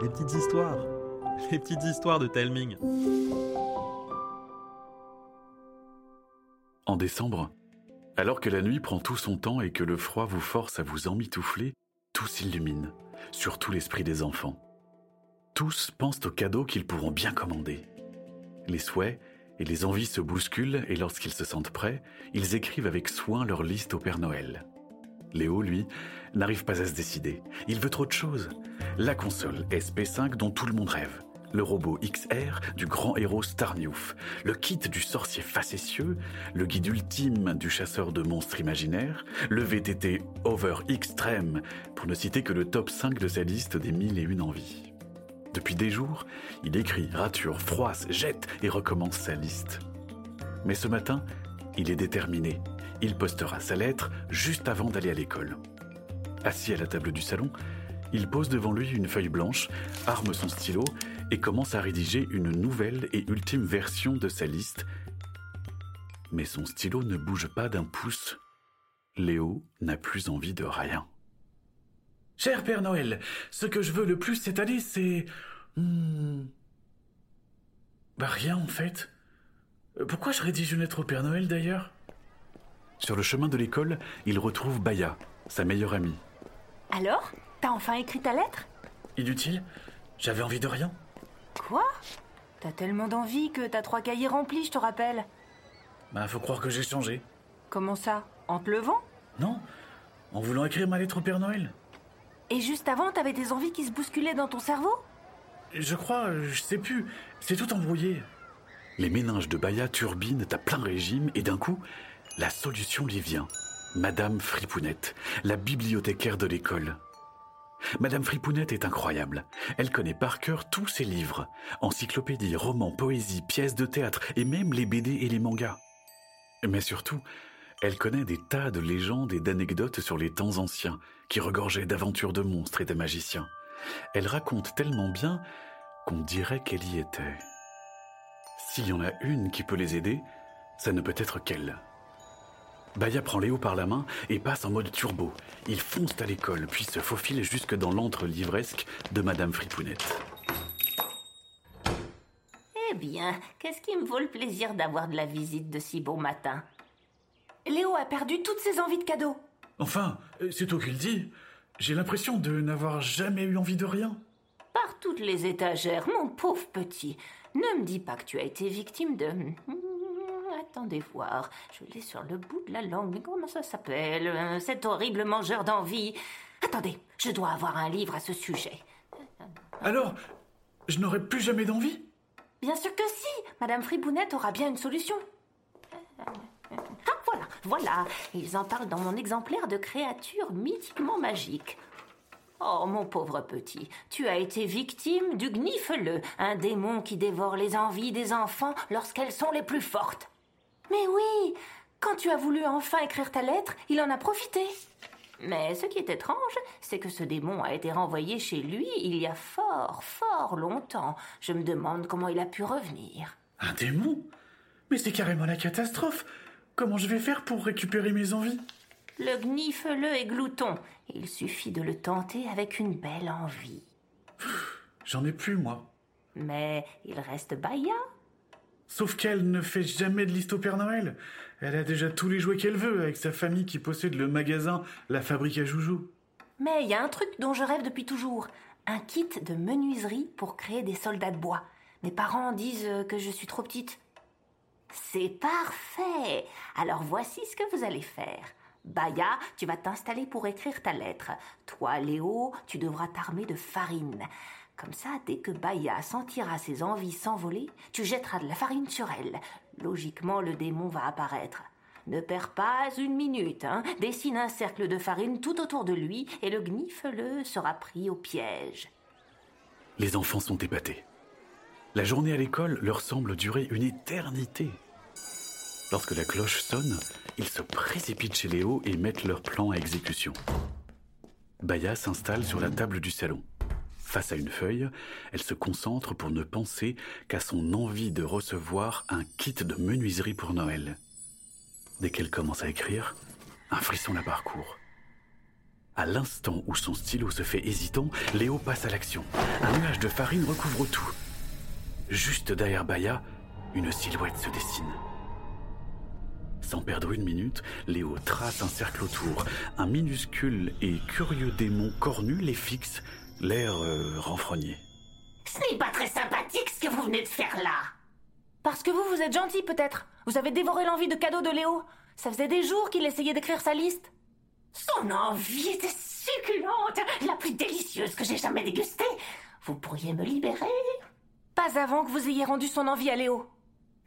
les petites histoires, les petites histoires de Telming. En décembre, alors que la nuit prend tout son temps et que le froid vous force à vous emmitoufler, tout s'illumine, surtout l'esprit des enfants. Tous pensent aux cadeaux qu'ils pourront bien commander. Les souhaits et les envies se bousculent et lorsqu'ils se sentent prêts, ils écrivent avec soin leur liste au Père Noël. Léo, lui, n'arrive pas à se décider. Il veut trop de choses. La console SP5 dont tout le monde rêve. Le robot XR du grand héros Starniouf. Le kit du sorcier facétieux. Le guide ultime du chasseur de monstres imaginaires. Le VTT Over Extreme, pour ne citer que le top 5 de sa liste des mille et une envies. Depuis des jours, il écrit, rature, froisse, jette et recommence sa liste. Mais ce matin, il est déterminé. Il postera sa lettre juste avant d'aller à l'école. Assis à la table du salon, il pose devant lui une feuille blanche, arme son stylo et commence à rédiger une nouvelle et ultime version de sa liste. Mais son stylo ne bouge pas d'un pouce. Léo n'a plus envie de rien. Cher Père Noël, ce que je veux le plus cette année, c'est... Hmm, bah rien en fait. Pourquoi je rédige une lettre au Père Noël d'ailleurs? Sur le chemin de l'école, il retrouve Baya, sa meilleure amie. Alors T'as enfin écrit ta lettre? Inutile, j'avais envie de rien. Quoi? T'as tellement d'envie que t'as trois cahiers remplis, je te rappelle. Bah faut croire que j'ai changé. Comment ça? En te levant? Non, en voulant écrire ma lettre au Père Noël. Et juste avant, t'avais des envies qui se bousculaient dans ton cerveau? Je crois, je sais plus, c'est tout embrouillé. Les méninges de Baya turbinent à plein régime et d'un coup, la solution lui vient. Madame Fripounette, la bibliothécaire de l'école. Madame Fripounette est incroyable. Elle connaît par cœur tous ses livres. Encyclopédies, romans, poésies, pièces de théâtre et même les BD et les mangas. Mais surtout, elle connaît des tas de légendes et d'anecdotes sur les temps anciens qui regorgeaient d'aventures de monstres et de magiciens. Elle raconte tellement bien qu'on dirait qu'elle y était. S'il y en a une qui peut les aider, ça ne peut être qu'elle. Baya prend Léo par la main et passe en mode turbo. Il fonce à l'école, puis se faufile jusque dans l'antre livresque de Madame Fripounette. Eh bien, qu'est-ce qui me vaut le plaisir d'avoir de la visite de si beau matin? Léo a perdu toutes ses envies de cadeaux. Enfin, c'est toi qui le dis. J'ai l'impression de n'avoir jamais eu envie de rien. Par toutes les étagères, mon pauvre petit. Ne me dis pas que tu as été victime de... Attendez voir, je l'ai sur le bout de la langue, mais comment ça s'appelle euh, Cet horrible mangeur d'envie? Attendez, je dois avoir un livre à ce sujet. Alors, je n'aurai plus jamais d'envie? Bien sûr que si Madame Fribounette aura bien une solution. Ah, voilà, voilà. Ils en parlent dans mon exemplaire de créatures mythiquement magiques. Oh, mon pauvre petit, tu as été victime du Gnifleux, un démon qui dévore les envies des enfants lorsqu'elles sont les plus fortes. Mais oui Quand tu as voulu enfin écrire ta lettre, il en a profité. Mais ce qui est étrange, c'est que ce démon a été renvoyé chez lui il y a fort, fort longtemps. Je me demande comment il a pu revenir. Un démon? Mais c'est carrément la catastrophe Comment je vais faire pour récupérer mes envies? Le gnifleux est glouton. Il suffit de le tenter avec une belle envie. J'en ai plus, moi. Mais il reste Baya. Sauf qu'elle ne fait jamais de liste au Père Noël. Elle a déjà tous les jouets qu'elle veut avec sa famille qui possède le magasin La Fabrique à Joujou. Mais il y a un truc dont je rêve depuis toujours. Un kit de menuiserie pour créer des soldats de bois. Mes parents disent que je suis trop petite. C'est parfait. Alors voici ce que vous allez faire. Baya, tu vas t'installer pour écrire ta lettre. Toi, Léo, tu devras t'armer de farine. Comme ça, dès que Baya sentira ses envies s'envoler, tu jetteras de la farine sur elle. Logiquement, le démon va apparaître. Ne perds pas une minute, hein. Dessine un cercle de farine tout autour de lui et le gnifleux sera pris au piège. Les enfants sont épatés. La journée à l'école leur semble durer une éternité. Lorsque la cloche sonne, ils se précipitent chez Léo et mettent leur plan à exécution. Baya s'installe sur la table du salon. Face à une feuille, elle se concentre pour ne penser qu'à son envie de recevoir un kit de menuiserie pour Noël. Dès qu'elle commence à écrire, un frisson la parcourt. À l'instant où son stylo se fait hésitant, Léo passe à l'action. Un nuage de farine recouvre tout. Juste derrière Baya, une silhouette se dessine. Sans perdre une minute, Léo trace un cercle autour. Un minuscule et curieux démon cornu les fixe, l'air euh, renfrogné. Ce n'est pas très sympathique ce que vous venez de faire là. Parce que vous, vous êtes gentil peut-être. Vous avez dévoré l'envie de cadeau de Léo. Ça faisait des jours qu'il essayait d'écrire sa liste. Son envie était succulente, la plus délicieuse que j'ai jamais dégustée. Vous pourriez me libérer? Pas avant que vous ayez rendu son envie à Léo.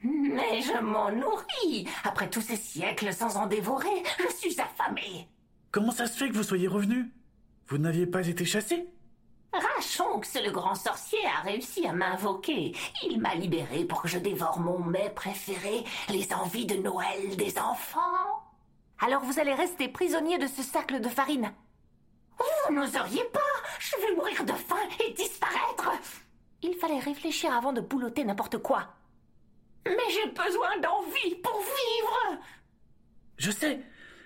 Mais je m'en nourris. Après tous ces siècles sans en dévorer, je suis affamée. Comment ça se fait que vous soyez revenu? Vous n'aviez pas été chassé? Rachonx, le grand sorcier, a réussi à m'invoquer. Il m'a libéré pour que je dévore mon mets préféré, les envies de Noël des enfants. Alors vous allez rester prisonnier de ce cercle de farine. Vous n'oseriez pas Je vais mourir de faim et disparaître Il fallait réfléchir avant de boulotter n'importe quoi. Mais j'ai besoin d'envie pour vivre Je sais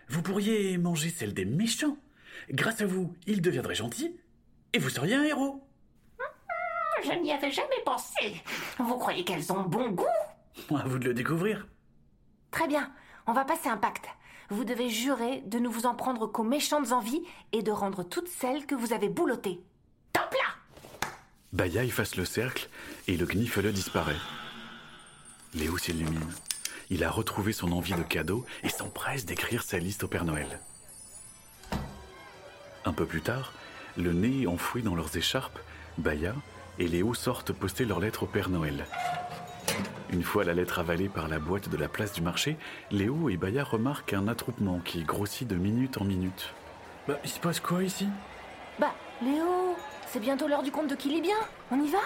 Vous pourriez manger celle des méchants. Grâce à vous, ils deviendraient gentils et vous seriez un héros. Je n'y avais jamais pensé. Vous croyez qu'elles ont bon goût? À vous de le découvrir. Très bien, on va passer un pacte. Vous devez jurer de ne vous en prendre qu'aux méchantes envies et de rendre toutes celles que vous avez boulottées. Top là Baya efface le cercle et le gnifle disparaît. Léo s'illumine. Il a retrouvé son envie de cadeau et s'empresse d'écrire sa liste au Père Noël. Un peu plus tard, le nez enfoui dans leurs écharpes, Baya et Léo sortent poster leur lettre au Père Noël. Une fois la lettre avalée par la boîte de la place du marché, Léo et Baya remarquent un attroupement qui grossit de minute en minute. Bah, il se passe quoi ici? Bah, Léo, c'est bientôt l'heure du conte de Kilibien. On y va?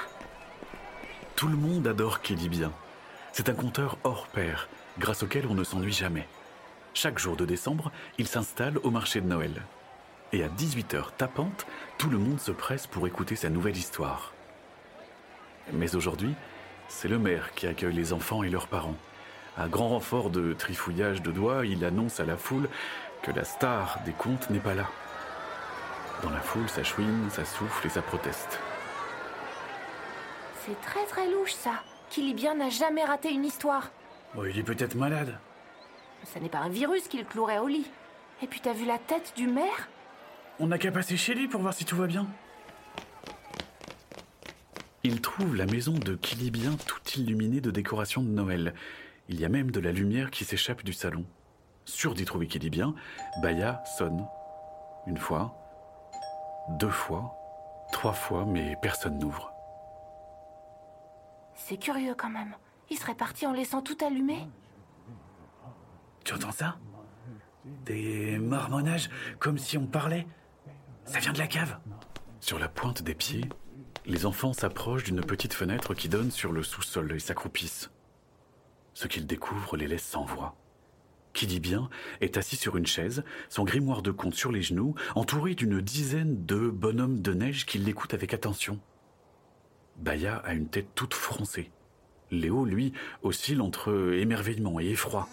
Tout le monde adore Bien. C'est un conteur hors pair, grâce auquel on ne s'ennuie jamais. Chaque jour de décembre, il s'installe au marché de Noël. Et à 18h tapante, tout le monde se presse pour écouter sa nouvelle histoire. Mais aujourd'hui, c'est le maire qui accueille les enfants et leurs parents. À grand renfort de trifouillage de doigts, il annonce à la foule que la star des contes n'est pas là. Dans la foule, ça chouine, ça souffle et ça proteste. C'est très très louche ça. Kilibien n'a jamais raté une histoire. Oh, il est peut-être malade. Ça n'est pas un virus qui le clouerait au lit. Et puis t'as vu la tête du maire? On n'a qu'à passer chez lui pour voir si tout va bien. Il trouve la maison de Kilibien tout illuminée de décorations de Noël. Il y a même de la lumière qui s'échappe du salon. Sûr d'y trouver Kilibien, Baya sonne. Une fois, deux fois, trois fois, mais personne n'ouvre. C'est curieux quand même. Il serait parti en laissant tout allumé Tu entends ça? Des marmonnages comme si on parlait. Ça vient de la cave. Sur la pointe des pieds, les enfants s'approchent d'une petite fenêtre qui donne sur le sous-sol et s'accroupissent. Ce qu'ils découvrent les laisse sans voix. Qui dit bien est assis sur une chaise, son grimoire de conte sur les genoux, entouré d'une dizaine de bonhommes de neige qui l'écoutent avec attention. Baya a une tête toute froncée. Léo, lui, oscille entre émerveillement et effroi.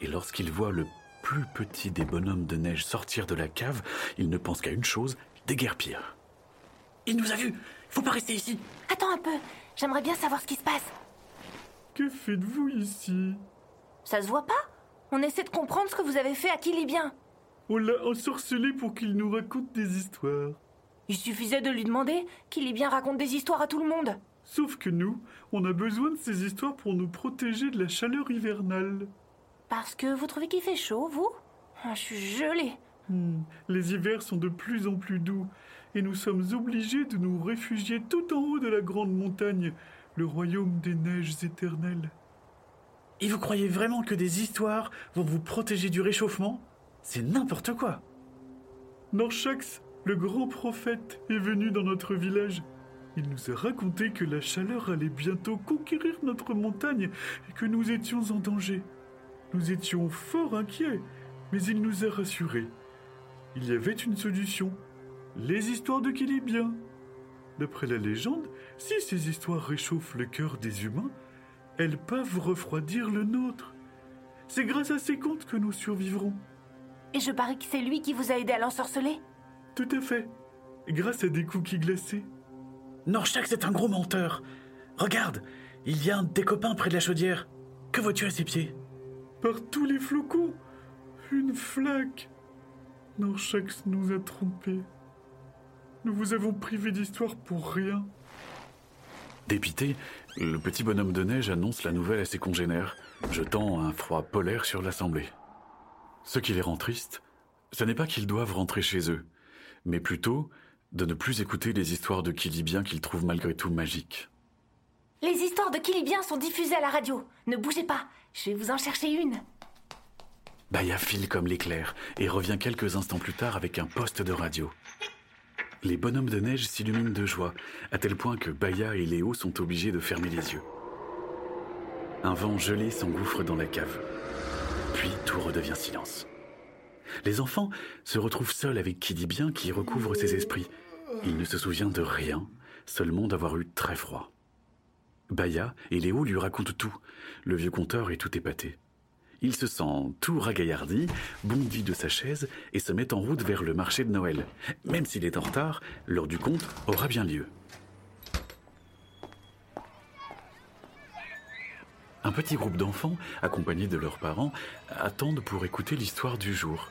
Et lorsqu'il voit le plus petit des bonhommes de neige sortir de la cave, il ne pense qu'à une chose, déguerpir. Il nous a vus Faut pas rester ici Attends un peu, j'aimerais bien savoir ce qui se passe. Que faites-vous ici? Ça se voit pas On essaie de comprendre ce que vous avez fait à Kilibien. On l'a ensorcelé pour qu'il nous raconte des histoires. Il suffisait de lui demander Kilibien raconte des histoires à tout le monde. Sauf que nous, on a besoin de ces histoires pour nous protéger de la chaleur hivernale. Parce que vous trouvez qu'il fait chaud, vous Ah, Je suis gelée. Hmm, Les hivers sont de plus en plus doux, et nous sommes obligés de nous réfugier tout en haut de la grande montagne, le royaume des neiges éternelles. Et vous croyez vraiment que des histoires vont vous protéger du réchauffement? C'est n'importe quoi Norchax, le grand prophète, est venu dans notre village. Il nous a raconté que la chaleur allait bientôt conquérir notre montagne et que nous étions en danger. Nous étions fort inquiets, mais il nous a rassurés. Il y avait une solution. Les histoires de Kilibien. D'après la légende, si ces histoires réchauffent le cœur des humains, elles peuvent refroidir le nôtre. C'est grâce à ces contes que nous survivrons. Et je parie que c'est lui qui vous a aidé à l'ensorceler Tout à fait. Grâce à des cookies glacés. Norchax est un gros menteur. Regarde, il y a un des copains près de la chaudière. Que vois-tu à ses pieds? Par tous les flocons Une flaque Norchax nous a trompés. Nous vous avons privé d'histoire pour rien. Dépité, le petit bonhomme de neige annonce la nouvelle à ses congénères, jetant un froid polaire sur l'assemblée. Ce qui les rend tristes, ce n'est pas qu'ils doivent rentrer chez eux, mais plutôt de ne plus écouter les histoires de Kilibien qu'ils trouvent malgré tout magiques. Les histoires de Kilibien sont diffusées à la radio. Ne bougez pas, je vais vous en chercher une. Baya file comme l'éclair et revient quelques instants plus tard avec un poste de radio. Les bonhommes de neige s'illuminent de joie, à tel point que Baya et Léo sont obligés de fermer les yeux. Un vent gelé s'engouffre dans la cave. Puis tout redevient silence. Les enfants se retrouvent seuls avec qui dit bien qui recouvre ses esprits. Il ne se souvient de rien, seulement d'avoir eu très froid. Baya et Léo lui racontent tout. Le vieux conteur est tout épaté. Il se sent tout ragaillardi, bondit de sa chaise et se met en route vers le marché de Noël. Même s'il est en retard, l'heure du conte aura bien lieu. Un petit groupe d'enfants, accompagnés de leurs parents, attendent pour écouter l'histoire du jour.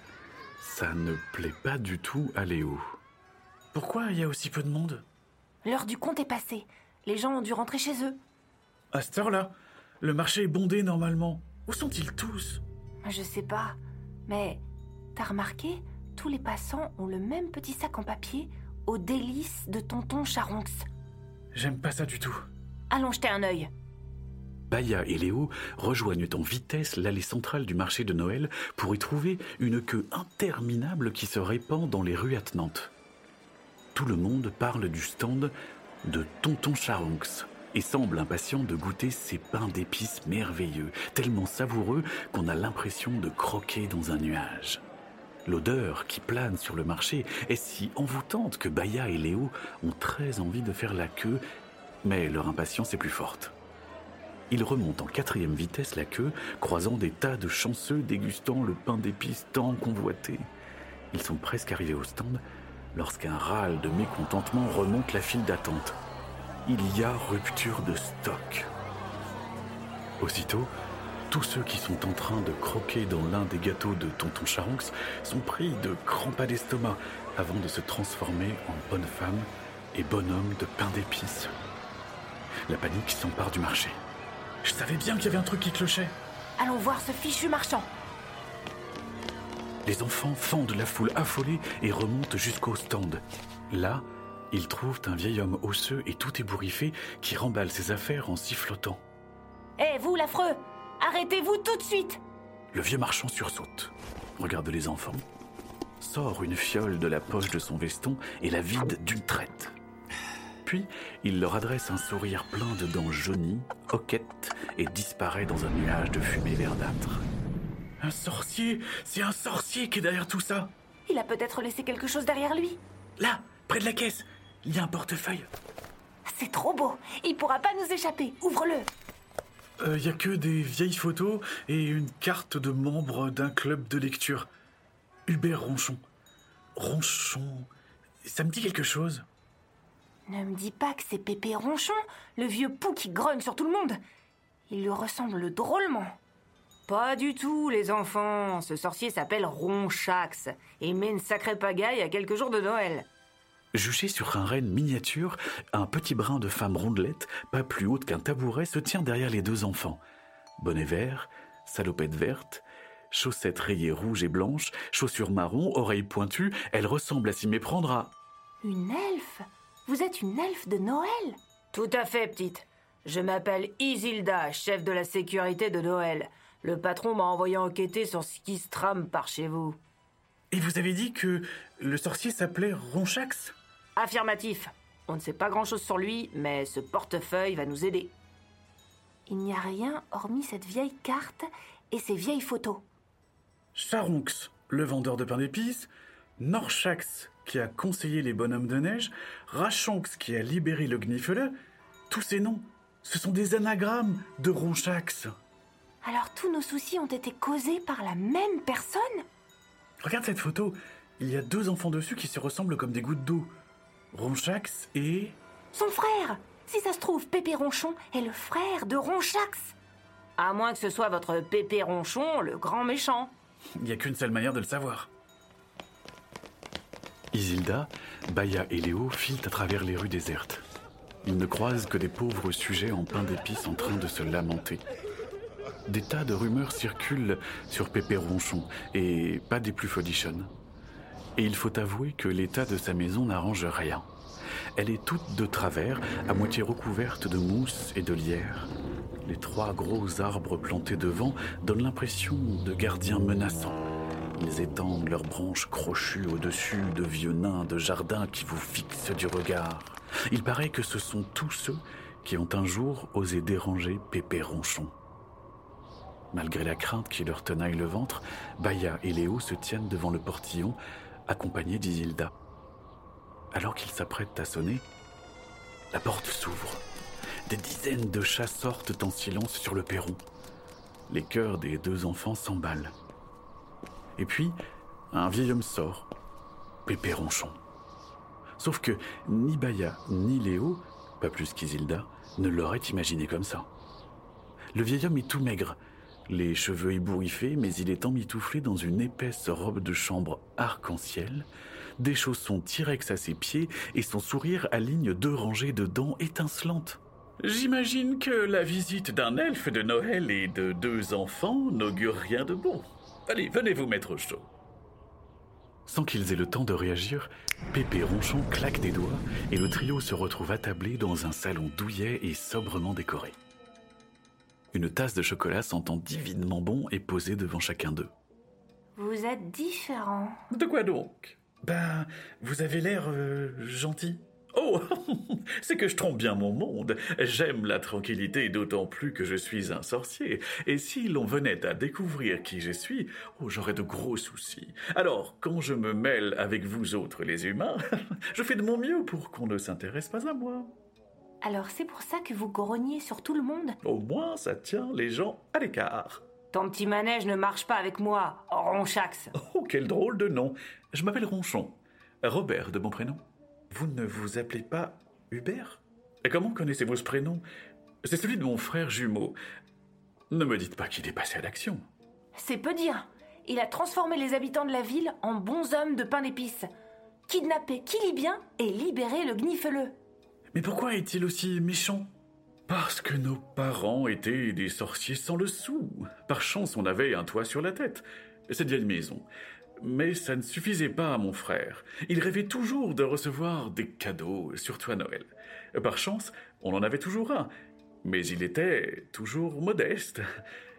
Ça ne plaît pas du tout à Léo. Pourquoi il y a aussi peu de monde? L'heure du compte est passée. Les gens ont dû rentrer chez eux. À cette heure-là, le marché est bondé normalement. Où sont-ils tous? Je sais pas. Mais t'as remarqué Tous les passants ont le même petit sac en papier aux délices de tonton Charonx. J'aime pas ça du tout. Allons jeter un œil. Baya et Léo rejoignent en vitesse l'allée centrale du marché de Noël pour y trouver une queue interminable qui se répand dans les rues attenantes. Tout le monde parle du stand de Tonton Charonx et semble impatient de goûter ces pains d'épices merveilleux, tellement savoureux qu'on a l'impression de croquer dans un nuage. L'odeur qui plane sur le marché est si envoûtante que Baya et Léo ont très envie de faire la queue, mais leur impatience est plus forte. Ils remontent en quatrième vitesse la queue, croisant des tas de chanceux dégustant le pain d'épices tant convoité. Ils sont presque arrivés au stand lorsqu'un râle de mécontentement remonte la file d'attente. Il y a rupture de stock. Aussitôt, tous ceux qui sont en train de croquer dans l'un des gâteaux de Tonton Charonx sont pris de grands pas d'estomac avant de se transformer en bonne femme et bonhomme de pain d'épices. La panique s'empare du marché. Je savais bien qu'il y avait un truc qui clochait. Allons voir ce fichu marchand. Les enfants fendent la foule affolée et remontent jusqu'au stand. Là, ils trouvent un vieil homme osseux et tout ébouriffé qui remballe ses affaires en sifflotant. Hé, vous, l'affreux Arrêtez-vous tout de suite Le vieux marchand sursaute, regarde les enfants, sort une fiole de la poche de son veston et la vide d'une traite. Puis, il leur adresse un sourire plein de dents jaunies, hoquettes, et disparaît dans un nuage de fumée verdâtre. Un sorcier C'est un sorcier qui est derrière tout ça Il a peut-être laissé quelque chose derrière lui. Là, près de la caisse, il y a un portefeuille. C'est trop beau Il pourra pas nous échapper. Ouvre-le Il n'y a que des vieilles photos et une carte de membre d'un club de lecture. Hubert Ronchon. Ronchon. Ça me dit quelque chose. Ne me dis pas que c'est Pépé Ronchon, le vieux pou qui grogne sur tout le monde. Il lui ressemble drôlement. Pas du tout, les enfants. Ce sorcier s'appelle Ronchax et met une sacrée pagaille à quelques jours de Noël. Juché sur un renne miniature, un petit brin de femme rondelette, pas plus haute qu'un tabouret, se tient derrière les deux enfants. Bonnet vert, salopette verte, chaussettes rayées rouges et blanches, chaussures marron, oreilles pointues, elle ressemble à s'y méprendre à... Une elfe? Vous êtes une elfe de Noël? Tout à fait, petite. Je m'appelle Isilda, chef de la sécurité de Noël. Le patron m'a envoyé enquêter sur ce qui se trame par chez vous. Et vous avez dit que le sorcier s'appelait Ronchax? Affirmatif. On ne sait pas grand-chose sur lui, mais ce portefeuille va nous aider. Il n'y a rien hormis cette vieille carte et ces vieilles photos. Charonx, le vendeur de pain d'épices, Norchax, qui a conseillé les bonhommes de neige, Rachonx, qui a libéré le Gnifele, tous ces noms, ce sont des anagrammes de Ronchax. Alors tous nos soucis ont été causés par la même personne? Regarde cette photo. il y a deux enfants dessus qui se ressemblent comme des gouttes d'eau. Ronchax et... Son frère Si ça se trouve, Pépé Ronchon est le frère de Ronchax. À moins que ce soit votre Pépé Ronchon, le grand méchant. Il n'y a qu'une seule manière de le savoir. Isilda, Baya et Léo filent à travers les rues désertes. Ils ne croisent que des pauvres sujets en pain d'épices en train de se lamenter. Des tas de rumeurs circulent sur Pépé Ronchon, et pas des plus folichonnes. Et il faut avouer que l'état de sa maison n'arrange rien. Elle est toute de travers, à moitié recouverte de mousse et de lierre. Les trois gros arbres plantés devant donnent l'impression de gardiens menaçants. Ils étendent leurs branches crochues au-dessus de vieux nains de jardin qui vous fixent du regard. Il paraît que ce sont tous ceux qui ont un jour osé déranger Pépé Ronchon. Malgré la crainte qui leur tenaille le ventre, Baya et Léo se tiennent devant le portillon, accompagnés d'Isilda. Alors qu'ils s'apprêtent à sonner, la porte s'ouvre. Des dizaines de chats sortent en silence sur le perron. Les cœurs des deux enfants s'emballent. Et puis, un vieil homme sort, Pépé Ronchon. Sauf que ni Baya ni Léo, pas plus qu'Isilda, ne l'auraient imaginé comme ça. Le vieil homme est tout maigre, les cheveux ébouriffés, mais il est emmitouflé dans une épaisse robe de chambre arc-en-ciel, des chaussons T-Rex à ses pieds et son sourire aligne deux rangées de dents étincelantes. J'imagine que la visite d'un elfe de Noël et de deux enfants n'augure rien de bon. Allez, venez vous mettre au chaud. Sans qu'ils aient le temps de réagir, Pépé Ronchon claque des doigts et le trio se retrouve attablé dans un salon douillet et sobrement décoré. Une tasse de chocolat sentant divinement bon est posée devant chacun d'eux. Vous êtes différents. De quoi donc? Ben, vous avez l'air euh, gentil. Oh, c'est que je trompe bien mon monde. J'aime la tranquillité, d'autant plus que je suis un sorcier. Et si l'on venait à découvrir qui je suis, oh, j'aurais de gros soucis. Alors, quand je me mêle avec vous autres les humains, je fais de mon mieux pour qu'on ne s'intéresse pas à moi. Alors c'est pour ça que vous grognez sur tout le monde? Au moins, ça tient les gens à l'écart. Ton petit manège ne marche pas avec moi, Ronchax. Oh, quel drôle de nom. Je m'appelle Ronchon. Robert de mon prénom. Vous ne vous appelez pas Hubert? Et comment connaissez-vous ce prénom? C'est celui de mon frère jumeau. Ne me dites pas qu'il est passé à l'action. C'est peu dire. Il a transformé les habitants de la ville en bons hommes de pain d'épices. Kidnappé Kilibien et libéré le Gniffeleux. Mais pourquoi est-il aussi méchant? Parce que nos parents étaient des sorciers sans le sou. Par chance, on avait un toit sur la tête. Cette vieille maison. Mais ça ne suffisait pas à mon frère. Il rêvait toujours de recevoir des cadeaux, surtout à Noël. Par chance, on en avait toujours un. Mais il était toujours modeste.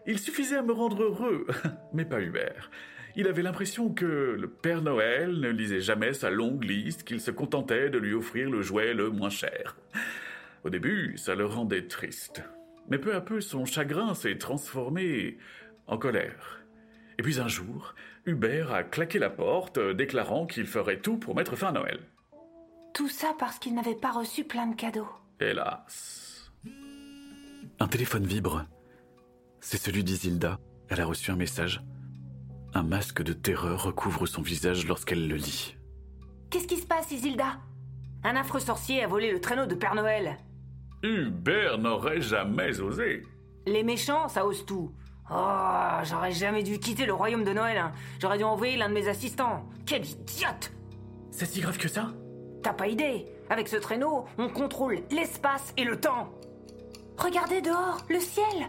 Il suffisait à me rendre heureux, mais pas Hubert. Il avait l'impression que le Père Noël ne lisait jamais sa longue liste, qu'il se contentait de lui offrir le jouet le moins cher. Au début, ça le rendait triste. Mais peu à peu, son chagrin s'est transformé en colère. Et puis un jour, Hubert a claqué la porte, déclarant qu'il ferait tout pour mettre fin à Noël. Tout ça parce qu'il n'avait pas reçu plein de cadeaux. Hélas. Un téléphone vibre. C'est celui d'Isilda. Elle a reçu un message. Un masque de terreur recouvre son visage lorsqu'elle le lit. Qu'est-ce qui se passe, Isilda? Un affreux sorcier a volé le traîneau de Père Noël. Hubert n'aurait jamais osé. Les méchants, ça ose tout. Oh, j'aurais jamais dû quitter le royaume de Noël. hein. J'aurais dû envoyer l'un de mes assistants. Quel idiote C'est si grave que ça? T'as pas idée Avec ce traîneau, on contrôle l'espace et le temps. Regardez dehors, le ciel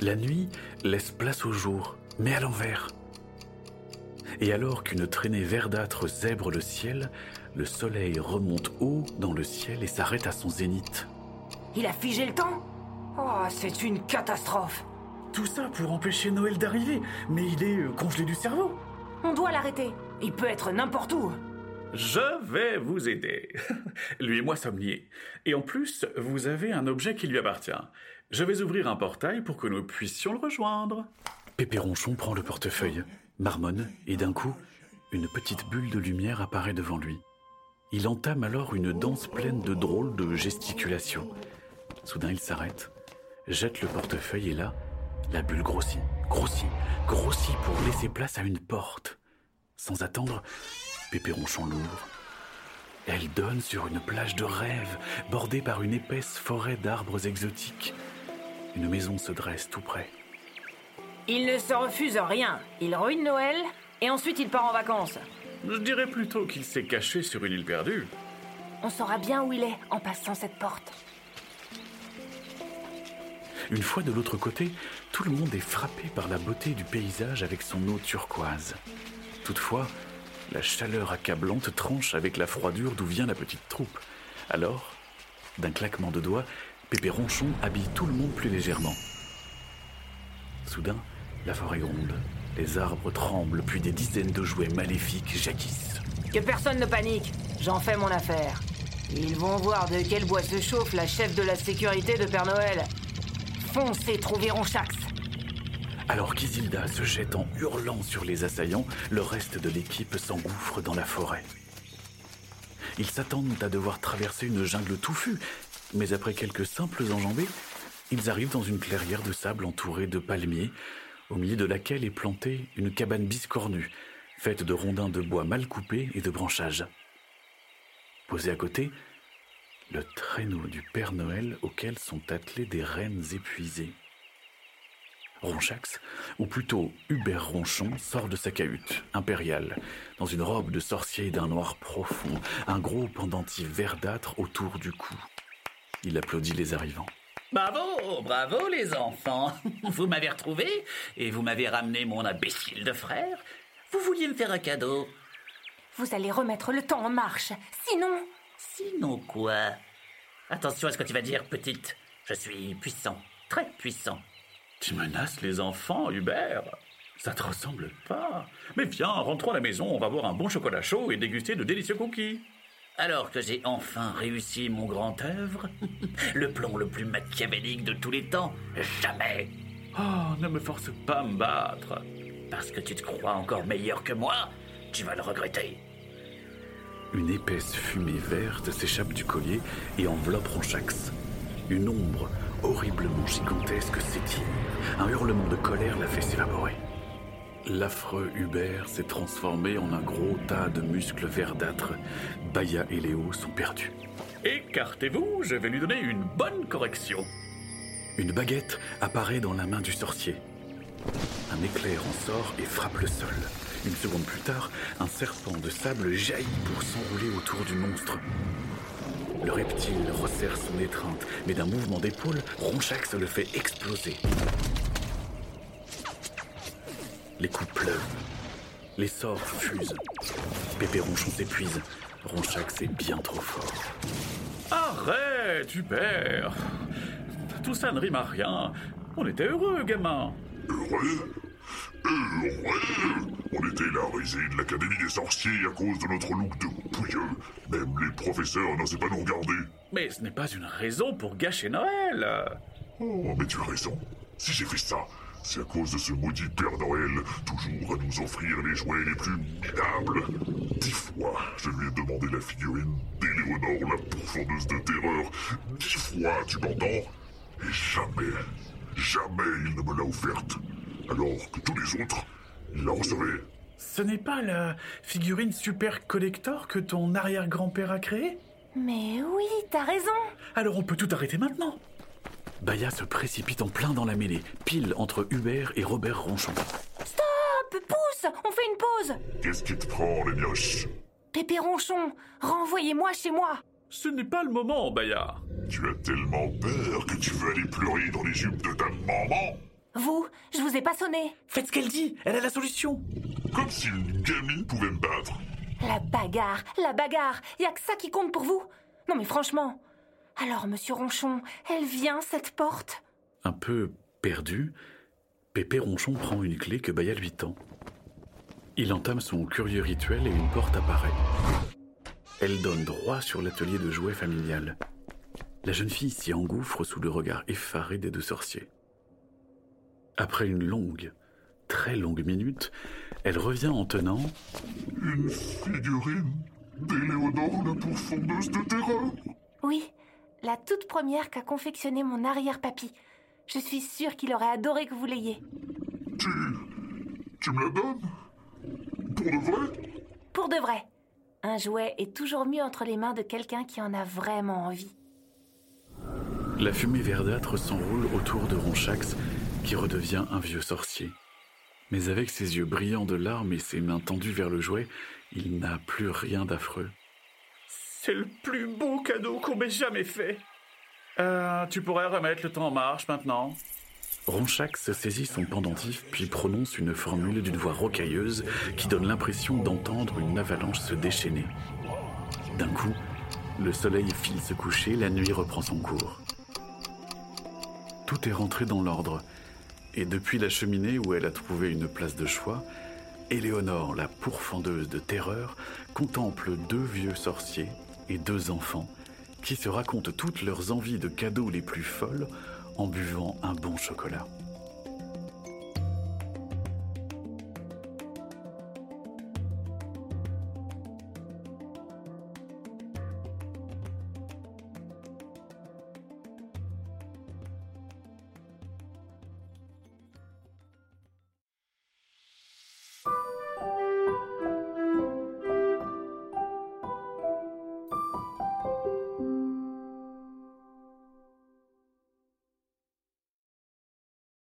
La nuit laisse place au jour, mais à l'envers. Et alors qu'une traînée verdâtre zèbre le ciel, le soleil remonte haut dans le ciel et s'arrête à son zénith. Il a figé le temps? Oh, c'est une catastrophe Tout ça pour empêcher Noël d'arriver, mais il est euh, congelé du cerveau. On doit l'arrêter. Il peut être n'importe où. Je vais vous aider. Lui et moi sommes liés. Et en plus, vous avez un objet qui lui appartient. Je vais ouvrir un portail pour que nous puissions le rejoindre. Pépé Ronchon prend le portefeuille, marmonne, et d'un coup, une petite bulle de lumière apparaît devant lui. Il entame alors une danse pleine de drôles de gesticulations. Soudain, il s'arrête, jette le portefeuille et là, la bulle grossit, grossit, grossit pour laisser place à une porte. Sans attendre, Pépé Ronchon l'ouvre. Elle donne sur une plage de rêve, bordée par une épaisse forêt d'arbres exotiques. Une maison se dresse tout près. Il ne se refuse rien. Il ruine Noël et ensuite il part en vacances. Je dirais plutôt qu'il s'est caché sur une île perdue. On saura bien où il est en passant cette porte. Une fois de l'autre côté, tout le monde est frappé par la beauté du paysage avec son eau turquoise. Toutefois, la chaleur accablante tranche avec la froidure d'où vient la petite troupe. Alors, d'un claquement de doigts, Pépé Ronchon habille tout le monde plus légèrement. Soudain, la forêt gronde. Les arbres tremblent, puis des dizaines de jouets maléfiques jaquissent. Que personne ne panique. J'en fais mon affaire. Ils vont voir de quel bois se chauffe la chef de la sécurité de Père Noël. Foncez trouver Ronchax. Alors qu'Isilda se jette en hurlant sur les assaillants, le reste de l'équipe s'engouffre dans la forêt. Ils s'attendent à devoir traverser une jungle touffue, mais après quelques simples enjambées, ils arrivent dans une clairière de sable entourée de palmiers, au milieu de laquelle est plantée une cabane biscornue, faite de rondins de bois mal coupés et de branchages. Posé à côté, le traîneau du Père Noël auquel sont attelées des reines épuisées. Ronchax, ou plutôt Hubert Ronchon, sort de sa cahute, impériale, dans une robe de sorcier d'un noir profond, un gros pendentif verdâtre autour du cou. Il applaudit les arrivants. Bravo, bravo les enfants. Vous m'avez retrouvé et vous m'avez ramené mon imbécile de frère. Vous vouliez me faire un cadeau. Vous allez remettre le temps en marche. Sinon... Sinon quoi? Attention à ce que tu vas dire, petite. Je suis puissant, très puissant. Tu menaces les enfants, Hubert Ça te ressemble pas. Mais viens, rentrons à la maison, on va boire un bon chocolat chaud et déguster de délicieux cookies. Alors que j'ai enfin réussi mon grand œuvre, le plan le plus machiavélique de tous les temps, jamais. Oh, ne me force pas à me battre. Parce que tu te crois encore meilleur que moi, tu vas le regretter. Une épaisse fumée verte s'échappe du collier et enveloppe Ronchax. Une ombre horriblement gigantesque s'étire. Un hurlement de colère la fait s'évaporer. L'affreux Hubert s'est transformé en un gros tas de muscles verdâtres. Baya et Léo sont perdus. Écartez-vous, je vais lui donner une bonne correction. Une baguette apparaît dans la main du sorcier. Un éclair en sort et frappe le sol. Une seconde plus tard, un serpent de sable jaillit pour s'enrouler autour du monstre. Le reptile resserre son étreinte, mais d'un mouvement d'épaule, Ronchax le fait exploser. Les coups pleuvent. Les sorts fusent. Pépé Ronchon s'épuise. Ronchax est bien trop fort. Arrête, Hubert Tout ça ne rime à rien. On était heureux, gamin. Heureux? Heureux? On était la risée de l'Académie des sorciers à cause de notre look de pouilleux. Même les professeurs n'osaient pas nous regarder. Mais ce n'est pas une raison pour gâcher Noël. Oh, mais tu as raison. Si j'ai fait ça, c'est à cause de ce maudit Père Noël, toujours à nous offrir les jouets les plus minables. Dix fois, je lui ai demandé la figurine d'Éléonore, la pourfendeuse de terreur. Dix fois, tu m'entends? Et jamais, jamais il ne me l'a offerte. Alors que tous les autres, il la recevaient. Ce n'est pas la figurine super collector que ton arrière-grand-père a créée? Mais oui, t'as raison. Alors on peut tout arrêter maintenant. Baya se précipite en plein dans la mêlée, pile entre Hubert et Robert Ronchon. Stop Pousse On fait une pause Qu'est-ce qui te prend, les mioches? Pépé Ronchon, renvoyez-moi chez moi Ce n'est pas le moment, Baya. Tu as tellement peur que tu veux aller pleurer dans les jupes de ta maman Vous, je vous ai pas sonné. Faites ce qu'elle dit, elle a la solution. Comme si une gamine pouvait me battre. La bagarre, la bagarre, y a que ça qui compte pour vous? Non mais franchement. Alors, monsieur Ronchon, elle vient, cette porte? Un peu perdu, Pépé Ronchon prend une clé que Baya lui tend. Il entame son curieux rituel et une porte apparaît. Elle donne droit sur l'atelier de jouets familial. La jeune fille s'y engouffre sous le regard effaré des deux sorciers. Après une longue, très longue minute, elle revient en tenant Une figurine d'Éléonore, la pourfendeuse de terreur Oui, la toute première qu'a confectionné mon arrière-papy. Je suis sûre qu'il aurait adoré que vous l'ayez. Tu. Tu me la donnes? Pour de vrai? Pour de vrai. Un jouet est toujours mieux entre les mains de quelqu'un qui en a vraiment envie. La fumée verdâtre s'enroule autour de Ronchax, qui redevient un vieux sorcier. Mais avec ses yeux brillants de larmes et ses mains tendues vers le jouet, il n'a plus rien d'affreux. C'est le plus beau cadeau qu'on m'ait jamais fait. Euh, tu pourrais remettre le temps en marche maintenant Ronchax saisit son pendentif puis prononce une formule d'une voix rocailleuse qui donne l'impression d'entendre une avalanche se déchaîner. D'un coup, le soleil file se coucher, la nuit reprend son cours. Tout est rentré dans l'ordre, et depuis la cheminée où elle a trouvé une place de choix, Éléonore, la pourfendeuse de terreur, contemple deux vieux sorciers et deux enfants qui se racontent toutes leurs envies de cadeaux les plus folles en buvant un bon chocolat.